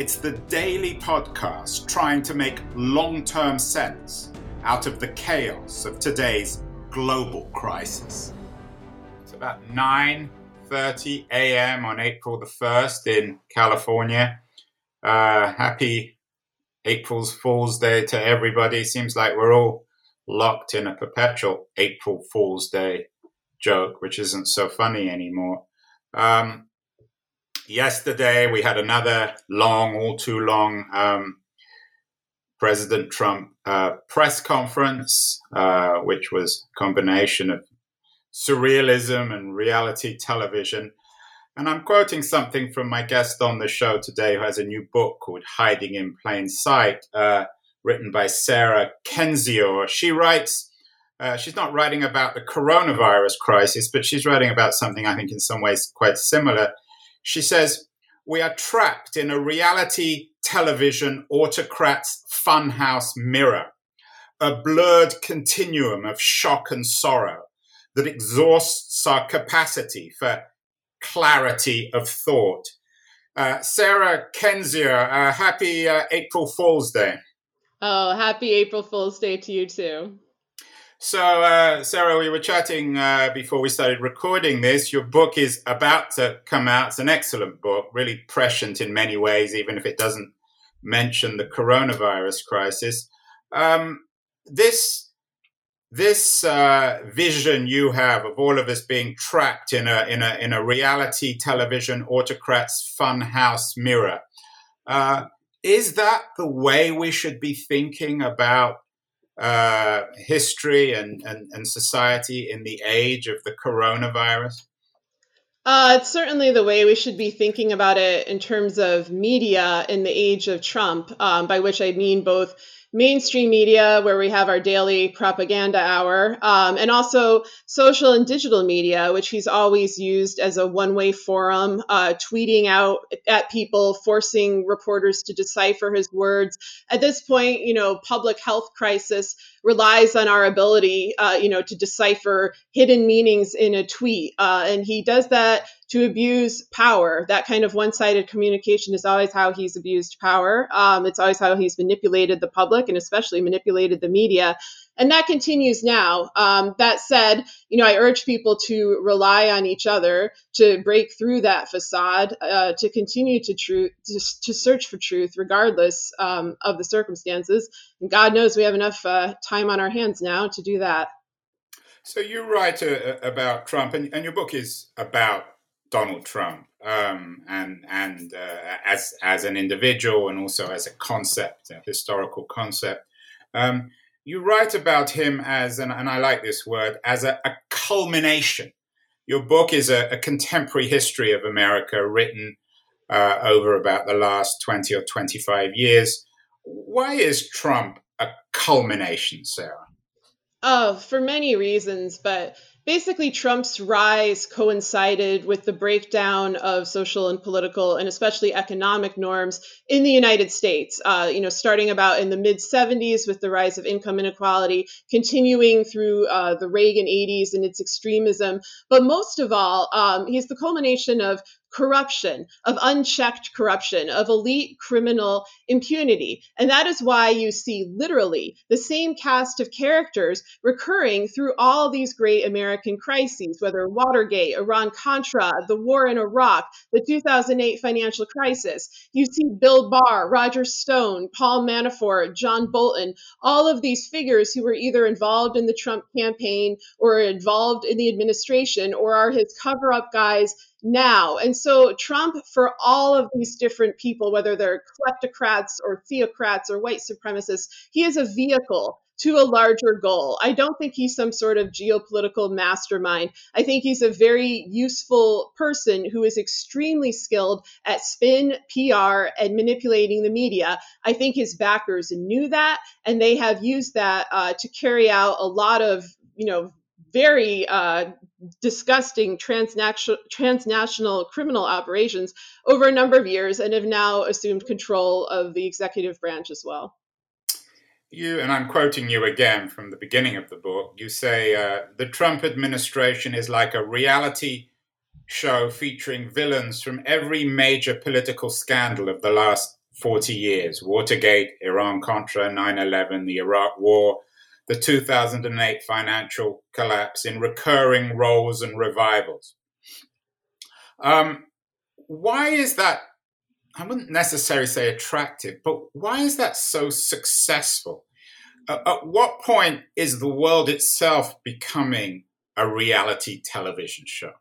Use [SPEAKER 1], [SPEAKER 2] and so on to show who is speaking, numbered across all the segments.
[SPEAKER 1] it's the daily podcast trying to make long term sense out of the chaos of today's global crisis. It's about 9:30 a.m. on April the 1st in California. Uh, happy April's Fool's Day to everybody. Seems like we're all locked in a perpetual April Fool's Day joke, which isn't so funny anymore. Um, yesterday we had another long, all too long um, President Trump uh, press conference, uh, which was a combination of surrealism and reality television. And I'm quoting something from my guest on the show today, who has a new book called Hiding in Plain Sight, uh, written by Sarah Kendzior. She writes, uh, she's not writing about the coronavirus crisis, but she's writing about something I think in some ways quite similar. She says, We are trapped in a reality television autocrat's funhouse mirror, a blurred continuum of shock and sorrow that exhausts our capacity for clarity of thought. Uh, Sarah Kendzior, uh, happy uh, April Fool's Day.
[SPEAKER 2] Oh, happy April Fool's Day to you too.
[SPEAKER 1] So, uh, Sarah, we were chatting uh, before we started recording this. Your book is about to come out. It's an excellent book, really prescient in many ways, even if it doesn't mention the coronavirus crisis. Um, this this uh, vision you have of all of us being trapped in a in a in a reality television autocrat's fun house mirror uh, is that the way we should be thinking about uh, history and, and, and society in the age of the coronavirus?
[SPEAKER 2] Uh, it's certainly the way we should be thinking about it in terms of media in the age of Trump, um, by which I mean both mainstream media, where we have our daily propaganda hour, um, and also social and digital media, which he's always used as a one way forum, uh, tweeting out at people, forcing reporters to decipher his words. At this point, you know, public health crisis relies on our ability, uh, you know, to decipher hidden meanings in a tweet. Uh, and he does that to abuse power. That kind of one sided communication is always how he's abused power. Um, it's always how he's manipulated the public and especially manipulated the media. And that continues now. Um, that said, you know, I urge people to rely on each other to break through that facade, uh, to continue to truth, to, to, search for truth, regardless um, of the circumstances. And God knows we have enough uh, time on our hands now to do that.
[SPEAKER 1] So you write uh, about Trump, and, and, your book is about Donald Trump um, and and uh, as as an individual and also as a concept, a historical concept. Um, you write about him as, and, and I like this word, as a, a culmination. Your book is a, a, contemporary history of America written uh, over about the last 20 or 25 years. Why is Trump a culmination, Sarah?
[SPEAKER 2] Oh, for many reasons, but basically Trump's rise coincided with the breakdown of social and political and especially economic norms in the United States. Uh, you know, starting about in the mid 70s with the rise of income inequality, continuing through uh, the Reagan 80s and its extremism. But most of all, um, he's the culmination of corruption, of unchecked corruption, of elite criminal impunity. And that is why you see literally the same cast of characters recurring through all these great American crises, whether Watergate, Iran Contra, the war in Iraq, the 2008 financial crisis. You see Bill Barr, Roger Stone, Paul Manafort, John Bolton, all of these figures who were either involved in the Trump campaign or involved in the administration or are his cover up guys now. And so Trump, for all of these different people, whether they're kleptocrats or theocrats or white supremacists, he is a vehicle to a larger goal. I don't think he's some sort of geopolitical mastermind. I think he's a very useful person who is extremely skilled at spin, PR, and manipulating the media. I think his backers knew that, and they have used that uh, to carry out a lot of, you know, very uh, disgusting transnational, transnational criminal operations over a number of years and have now assumed control of the executive branch as well.
[SPEAKER 1] You, and I'm quoting you again from the beginning of the book, you say uh, the Trump administration is like a reality show featuring villains from every major political scandal of the last 40 years Watergate, Iran Contra, 9 11, the Iraq War, the 2008 financial collapse in recurring roles and revivals. Um, why is that? I wouldn't necessarily say attractive, but why is that so successful? Uh, at what point is the world itself becoming a reality television show?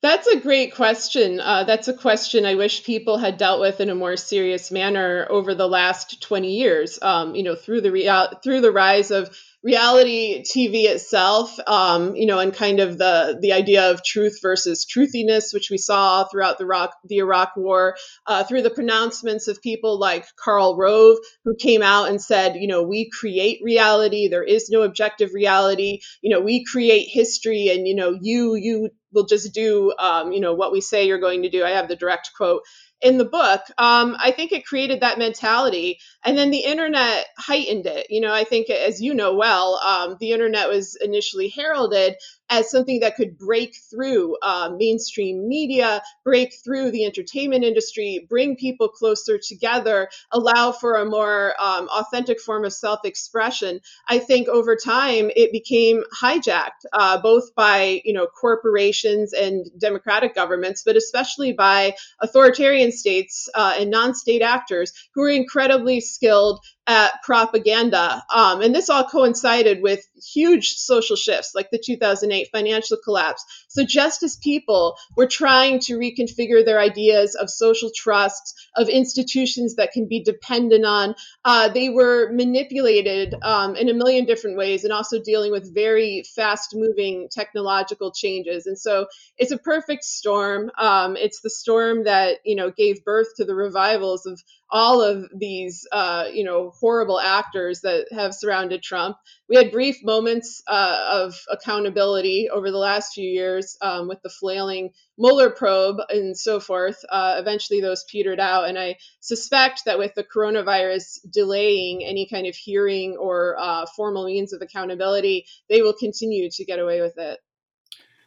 [SPEAKER 2] That's a great question. Uh, that's a question I wish people had dealt with in a more serious manner over the last 20 years. Um, you know, through the through the rise of reality TV itself, um, you know, and kind of the the idea of truth versus truthiness, which we saw throughout the Iraq the Iraq War, uh, through the pronouncements of people like Karl Rove, who came out and said, you know, we create reality. There is no objective reality. You know, we create history, and you know, you you will just do, um, you know, what we say you're going to do. I have the direct quote in the book, um, I think it created that mentality. And then the internet heightened it. You know, I think, as you know well, um, the internet was initially heralded as something that could break through uh, mainstream media, break through the entertainment industry, bring people closer together, allow for a more um, authentic form of self expression. I think over time it became hijacked uh, both by you know corporations and democratic governments, but especially by authoritarian states uh, and non state actors who are incredibly skilled at propaganda. Um, and this all coincided with huge social shifts like the 2008 financial collapse. So, just as people were trying to reconfigure their ideas of social trusts, of institutions that can be dependent on, uh, they were manipulated um, in a million different ways and also dealing with very fast moving technological changes. And so, it's a perfect storm. Um, it's the storm that, you know, gave birth to the revivals of all of these, uh, you know, horrible actors that have surrounded Trump. We had brief moments uh, of accountability over the last few years um, with the flailing Mueller probe and so forth. Uh, eventually, those petered out, and I suspect that with the coronavirus delaying any kind of hearing or uh, formal means of accountability, they will continue to get away with it.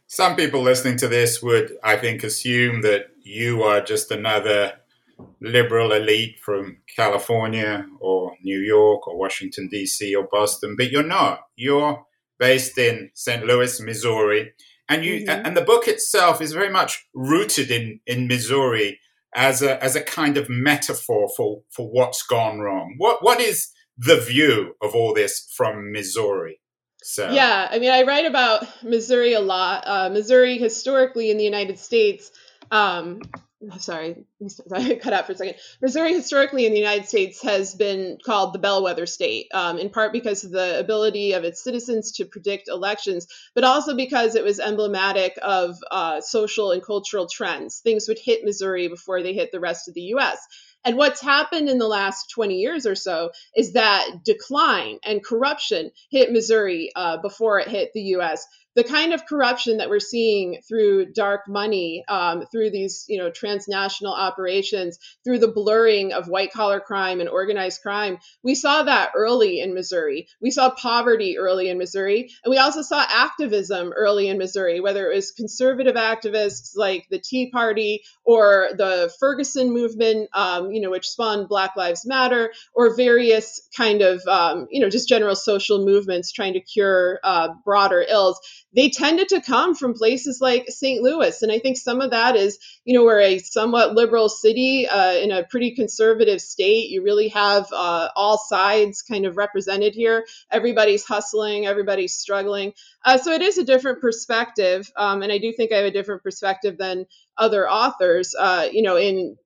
[SPEAKER 1] Some people listening to this would, I think, assume that you are just another liberal elite from California or New York or Washington, D.C. or Boston, but you're not. You're based in St. Louis, Missouri. And you mm-hmm. and the book itself is very much rooted in, in Missouri as a as a kind of metaphor for, for what's gone wrong. What what is the view of all this from Missouri?
[SPEAKER 2] So yeah, I mean, I write about Missouri a lot. Uh, Missouri historically in the United States um, sorry, I cut out for a second. Missouri historically in the United States has been called the bellwether state, um, in part because of the ability of its citizens to predict elections, but also because it was emblematic of uh, social and cultural trends. Things would hit Missouri before they hit the rest of the U.S. And what's happened in the last 20 years or so is that decline and corruption hit Missouri uh, before it hit the US the kind of corruption that we're seeing through dark money, um, through these you know transnational operations, through the blurring of white collar crime and organized crime, we saw that early in Missouri. We saw poverty early in Missouri, and we also saw activism early in Missouri, whether it was conservative activists like the Tea Party or the Ferguson movement, um, you know, which spawned Black Lives Matter, or various kind of um, you know just general social movements trying to cure uh, broader ills they tended to come from places like St. Louis. And I think some of that is, you know, we're a somewhat liberal city uh, in a pretty conservative state. You really have uh, all sides kind of represented here. Everybody's hustling, everybody's struggling. Uh, so it is a different perspective. Um, and I do think I have a different perspective than other authors, uh, you know, in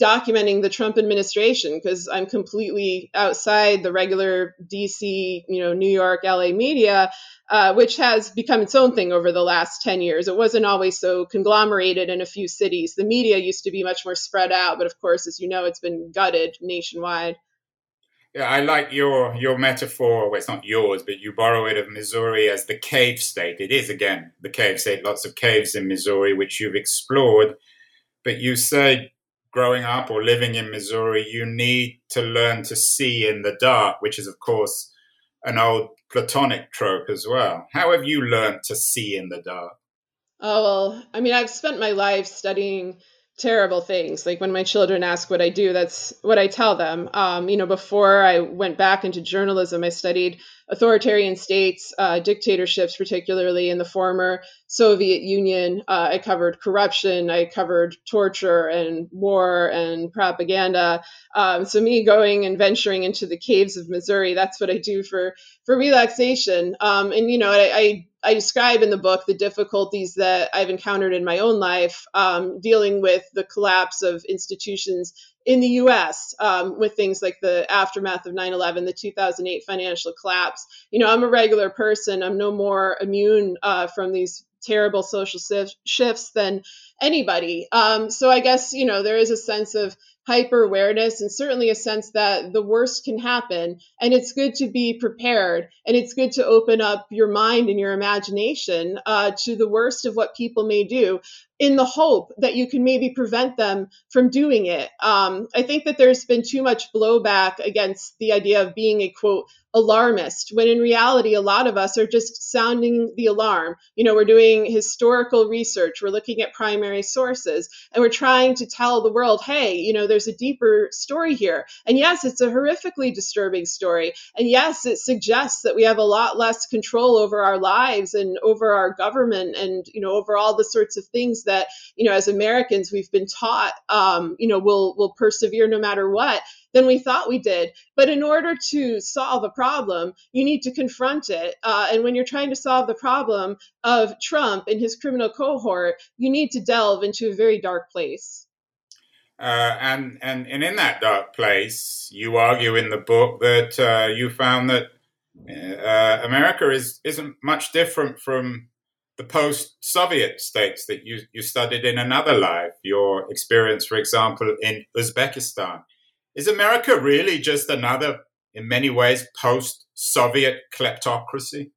[SPEAKER 2] documenting the Trump administration because I'm completely outside the regular DC, you know, New York, LA media, uh, which has become its own thing over the last 10 years. It wasn't always so conglomerated in a few cities. The media used to be much more spread out, but of course, as you know, it's been gutted nationwide.
[SPEAKER 1] Yeah, I like your your metaphor. Well, it's not yours, but you borrow it of Missouri as the cave state. It is again the cave state. Lots of caves in Missouri, which you've explored. But you say, growing up or living in Missouri, you need to learn to see in the dark, which is, of course, an old Platonic trope as well. How have you learned to see in the dark?
[SPEAKER 2] Oh well, I mean, I've spent my life studying terrible things. Like when my children ask what I do, that's what I tell them. Um, you know, before I went back into journalism, I studied authoritarian states, uh, dictatorships, particularly in the former Soviet Union. Uh, I covered corruption, I covered torture and war and propaganda. Um, so me going and venturing into the caves of Missouri, that's what I do for for relaxation. Um, and you know, I, I I describe in the book the difficulties that I've encountered in my own life um, dealing with the collapse of institutions in the US um, with things like the aftermath of 9 11, the 2008 financial collapse. You know, I'm a regular person, I'm no more immune uh, from these terrible social shifts than anybody. Um, so I guess, you know, there is a sense of hyper awareness and certainly a sense that the worst can happen and it's good to be prepared and it's good to open up your mind and your imagination uh, to the worst of what people may do in the hope that you can maybe prevent them from doing it. Um, I think that there's been too much blowback against the idea of being a quote alarmist when in reality a lot of us are just sounding the alarm you know we're doing historical research we're looking at primary sources and we're trying to tell the world hey you know there's a deeper story here and yes it's a horrifically disturbing story and yes it suggests that we have a lot less control over our lives and over our government and you know over all the sorts of things that you know as americans we've been taught um, you know will will persevere no matter what than we thought we did. But in order to solve a problem, you need to confront it. Uh, and when you're trying to solve the problem of Trump and his criminal cohort, you need to delve into a very dark place.
[SPEAKER 1] Uh, and, and and in that dark place, you argue in the book that uh, you found that uh, America is isn't much different from the post-Soviet states that you you studied in another life. Your experience, for example, in Uzbekistan. Is America really just another, in many ways, post Soviet kleptocracy?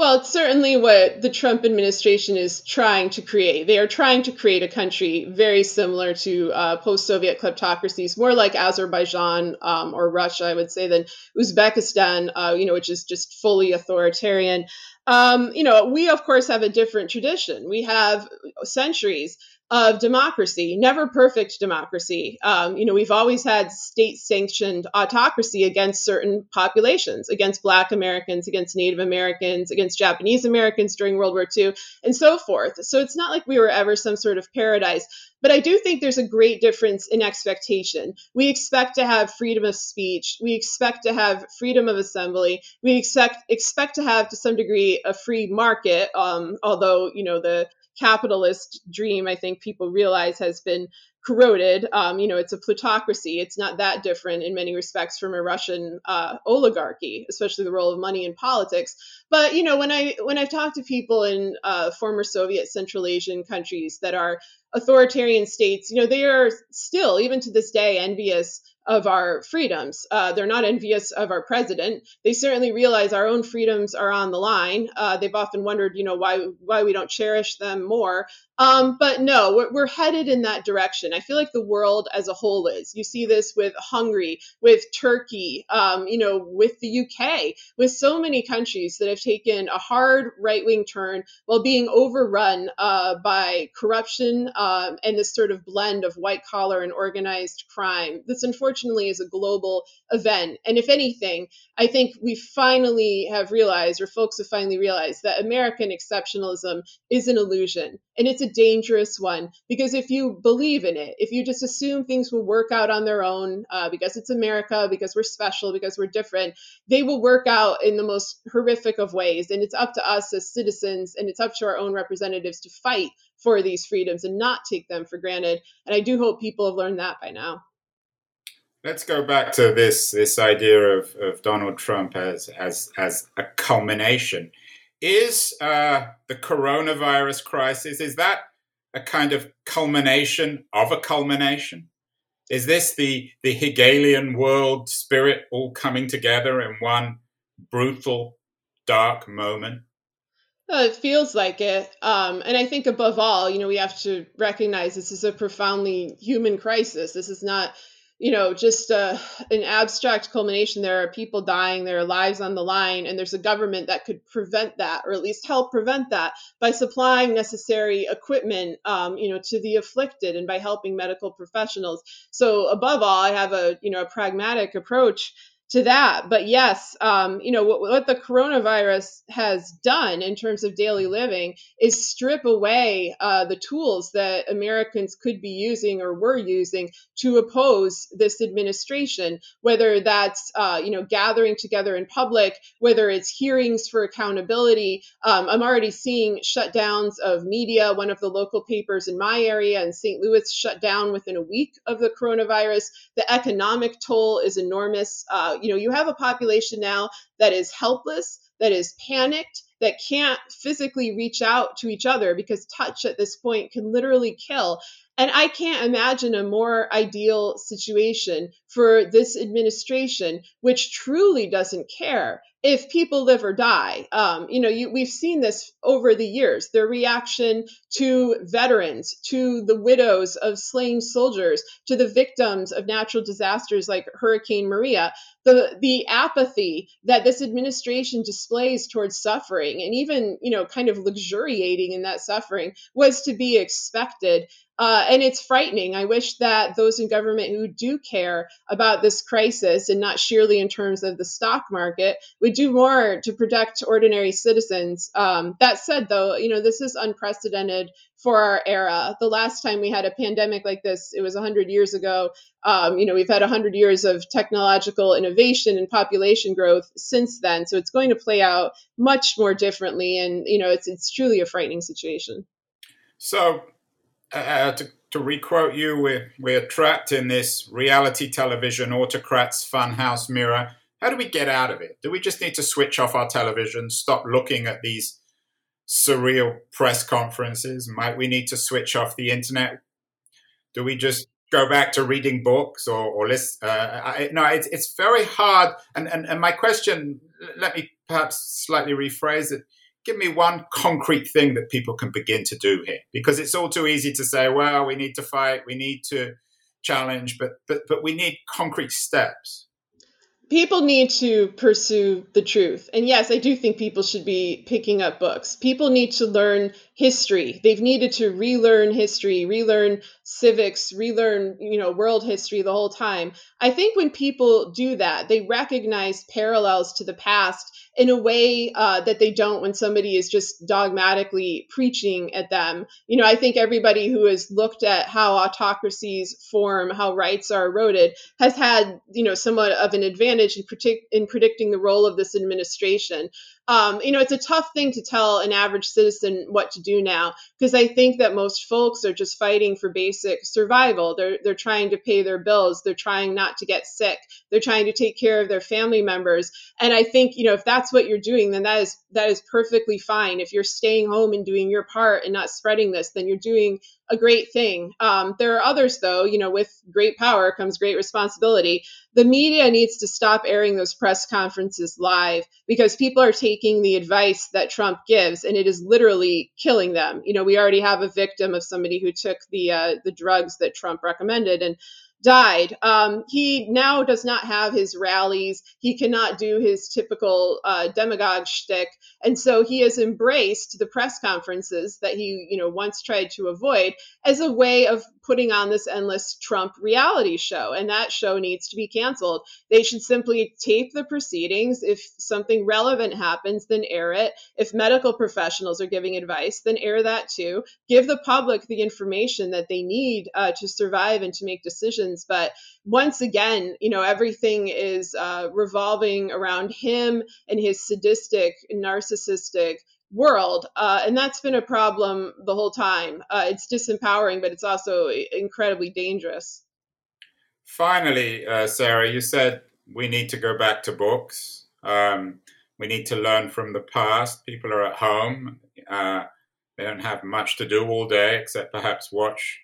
[SPEAKER 2] Well, it's certainly what the Trump administration is trying to create. They are trying to create a country very similar to uh, post Soviet kleptocracies, more like Azerbaijan um, or Russia, I would say, than Uzbekistan, uh, you know, which is just fully authoritarian. Um, you know, we, of course, have a different tradition. We have centuries of democracy, never perfect democracy. Um, you know, we've always had state sanctioned autocracy against certain populations, against Black Americans, against Native Americans, against Japanese Americans during World War II, and so forth. So it's not like we were ever some sort of paradise. But I do think there's a great difference in expectation. We expect to have freedom of speech. We expect to have freedom of assembly. We expect expect to have, to some degree, a free market. Um, although you know the capitalist dream, I think people realize has been corroded. Um, you know, it's a plutocracy. It's not that different in many respects from a Russian uh, oligarchy, especially the role of money in politics. But you know, when I when I've talked to people in uh, former Soviet Central Asian countries that are authoritarian states, you know, they are still, even to this day, envious of our freedoms. Uh, they're not envious of our president. They certainly realize our own freedoms are on the line. Uh, they've often wondered, you know, why why we don't cherish them more. Um, but no, we're, we're, headed in that direction. I feel like the world as a whole is. You see this with Hungary, with Turkey, um, you know, with the UK, with so many countries that have taken a hard right wing turn while being overrun uh, by corruption um, and this sort of blend of white collar and organized crime. Unfortunate unfortunately is a global event. And if anything, I think we finally have realized, or folks have finally realized, that American exceptionalism is an illusion. And it's a dangerous one because if you believe in it, if you just assume things will work out on their own uh, because it's America, because we're special, because we're different, they will work out in the most horrific of ways. And it's up to us as citizens and it's up to our own representatives to fight for these freedoms and not take them for granted. And I do hope people have learned that by now.
[SPEAKER 1] Let's go back to this this idea of, of Donald Trump as as as a culmination. Is uh, the coronavirus crisis is that a kind of culmination of a culmination? Is this the the Hegelian world spirit all coming together in one brutal, dark moment?
[SPEAKER 2] Uh, it feels like it. Um, and I think above all, you know, we have to recognize this is a profoundly human crisis. This is not, you know, just uh, an abstract culmination. There are people dying, there are lives on the line, and there's a government that could prevent that, or at least help prevent that by supplying necessary equipment, um, you know, to the afflicted and by helping medical professionals. So above all, I have a, you know, a pragmatic approach to that. But yes, um, you know what, what, the coronavirus has done in terms of daily living is strip away uh, the tools that Americans could be using or were using to oppose this administration. Whether that's uh, you know gathering together in public, whether it's hearings for accountability. Um, I'm already seeing shutdowns of media. One of the local papers in my area in St. Louis shut down within a week of the coronavirus. The economic toll is enormous. Uh, you know, you have a population now that is helpless, that is panicked, that can't physically reach out to each other because touch at this point can literally kill. And I can't imagine a more ideal situation for this administration, which truly doesn't care if people live or die. Um, you know, you, we've seen this over the years. Their reaction to veterans, to the widows of slain soldiers, to the victims of natural disasters like Hurricane Maria, the the apathy that this administration displays towards suffering, and even you know, kind of luxuriating in that suffering, was to be expected. Uh, and it's frightening. I wish that those in government who do care about this crisis, and not sheerly in terms of the stock market, would do more to protect ordinary citizens. Um, that said, though, you know this is unprecedented for our era. The last time we had a pandemic like this, it was 100 years ago. Um, you know, we've had 100 years of technological innovation and population growth since then. So it's going to play out much more differently, and you know, it's it's truly a frightening situation.
[SPEAKER 1] So uh, uh, to, to requote you, we're, we're trapped in this reality television autocrats funhouse mirror. How do we get out of it? Do we just need to switch off our television, stop looking at these surreal press conferences? Might we need to switch off the internet? Do we just go back to reading books or, or listen? Uh, I, no, it's, it's very hard. And, and, and my question, let me perhaps slightly rephrase it give me one concrete thing that people can begin to do here because it's all too easy to say well we need to fight we need to challenge but but but we need concrete steps.
[SPEAKER 2] People need to pursue the truth. And yes i do think people should be picking up books. People need to learn history. They've needed to relearn history relearn civics relearn you know world history the whole time i think when people do that they recognize parallels to the past in a way uh, that they don't when somebody is just dogmatically preaching at them. You know, I think everybody who has looked at how autocracies form, how rights are eroded, has had, you know, somewhat of an advantage in, predict- in predicting the role of this administration um, you know, it's a tough thing to tell an average citizen what to do now because I think that most folks are just fighting for basic survival. They're they're trying to pay their bills. They're trying not to get sick. They're trying to take care of their family members. And I think you know if that's what you're doing, then that is that is perfectly fine. If you're staying home and doing your part and not spreading this, then you're doing a great thing. Um, there are others, though, you know, with great power comes great responsibility. The media needs to stop airing those press conferences live because people are taking the advice that Trump gives and it is literally killing them. You know, we already have a victim of somebody who took the uh, the drugs that Trump recommended and died. Um, he now does not have his rallies. He cannot do his typical uh, demagogue shtick, and so he has embraced the press conferences that he, you know, once tried to avoid as a way of putting on this endless Trump reality show, and that show needs to be canceled. They should simply tape the proceedings. If something relevant happens, then air it. If medical professionals are giving advice, then air that too. Give the public the information that they need uh, to survive and to make decisions. But once again, you know, everything is uh, revolving around him and his sadistic, narcissistic world. Uh, and that's been a problem the whole time. Uh, it's disempowering, but it's also incredibly dangerous.
[SPEAKER 1] Finally, uh, Sarah, you said we need to go back to books. Um, we need to learn from the past. People are at home. Uh, they don't have much to do all day except perhaps watch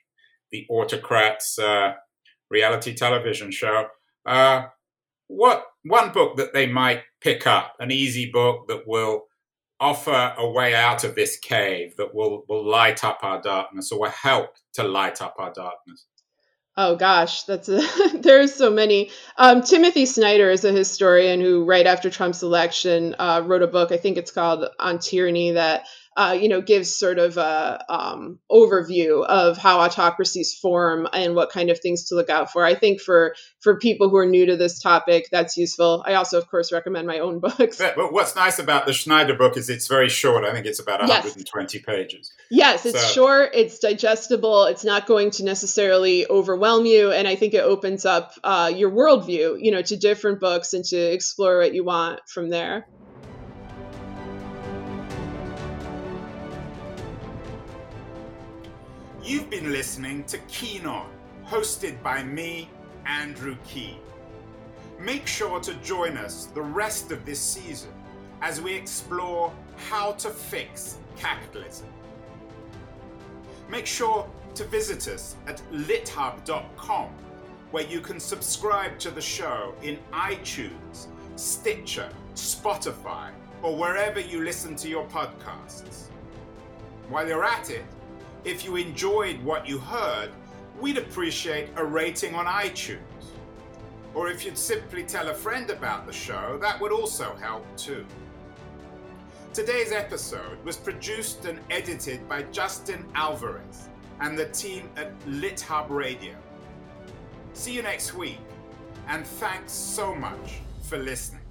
[SPEAKER 1] the autocrats uh, reality television show. Uh, what one book that they might pick up, an easy book that will offer a way out of this cave that will, will light up our darkness or will help to light up our darkness?
[SPEAKER 2] Oh gosh, that's a, there's so many. Um, Timothy Snyder is a historian who, right after Trump's election, uh, wrote a book. I think it's called On Tyranny that uh, you know, gives sort of a um, overview of how autocracies form and what kind of things to look out for. I think for for people who are new to this topic, that's useful. I also, of course, recommend my own books.
[SPEAKER 1] But, but what's nice about the Snyder book is it's very short. I think it's about 120 yes. pages.
[SPEAKER 2] Yes, it's so. short. It's digestible. It's not going to necessarily overwhelm you, and I think it opens up uh, your worldview, you know, to different books and to explore what you want from there.
[SPEAKER 1] You've been listening to Keen On, hosted by me, Andrew Keen. Make sure to join us the rest of this season as we explore how to fix capitalism. Make sure to visit us at lithub.com, where you can subscribe to the show in iTunes, Stitcher, Spotify, or wherever you listen to your podcasts. While you're at it, if you enjoyed what you heard, we'd appreciate a rating on iTunes. Or if you'd simply tell a friend about the show, that would also help too. Today's episode was produced and edited by Justin Alvarez and the team at LitHub Radio. See you next week, and thanks so much for listening.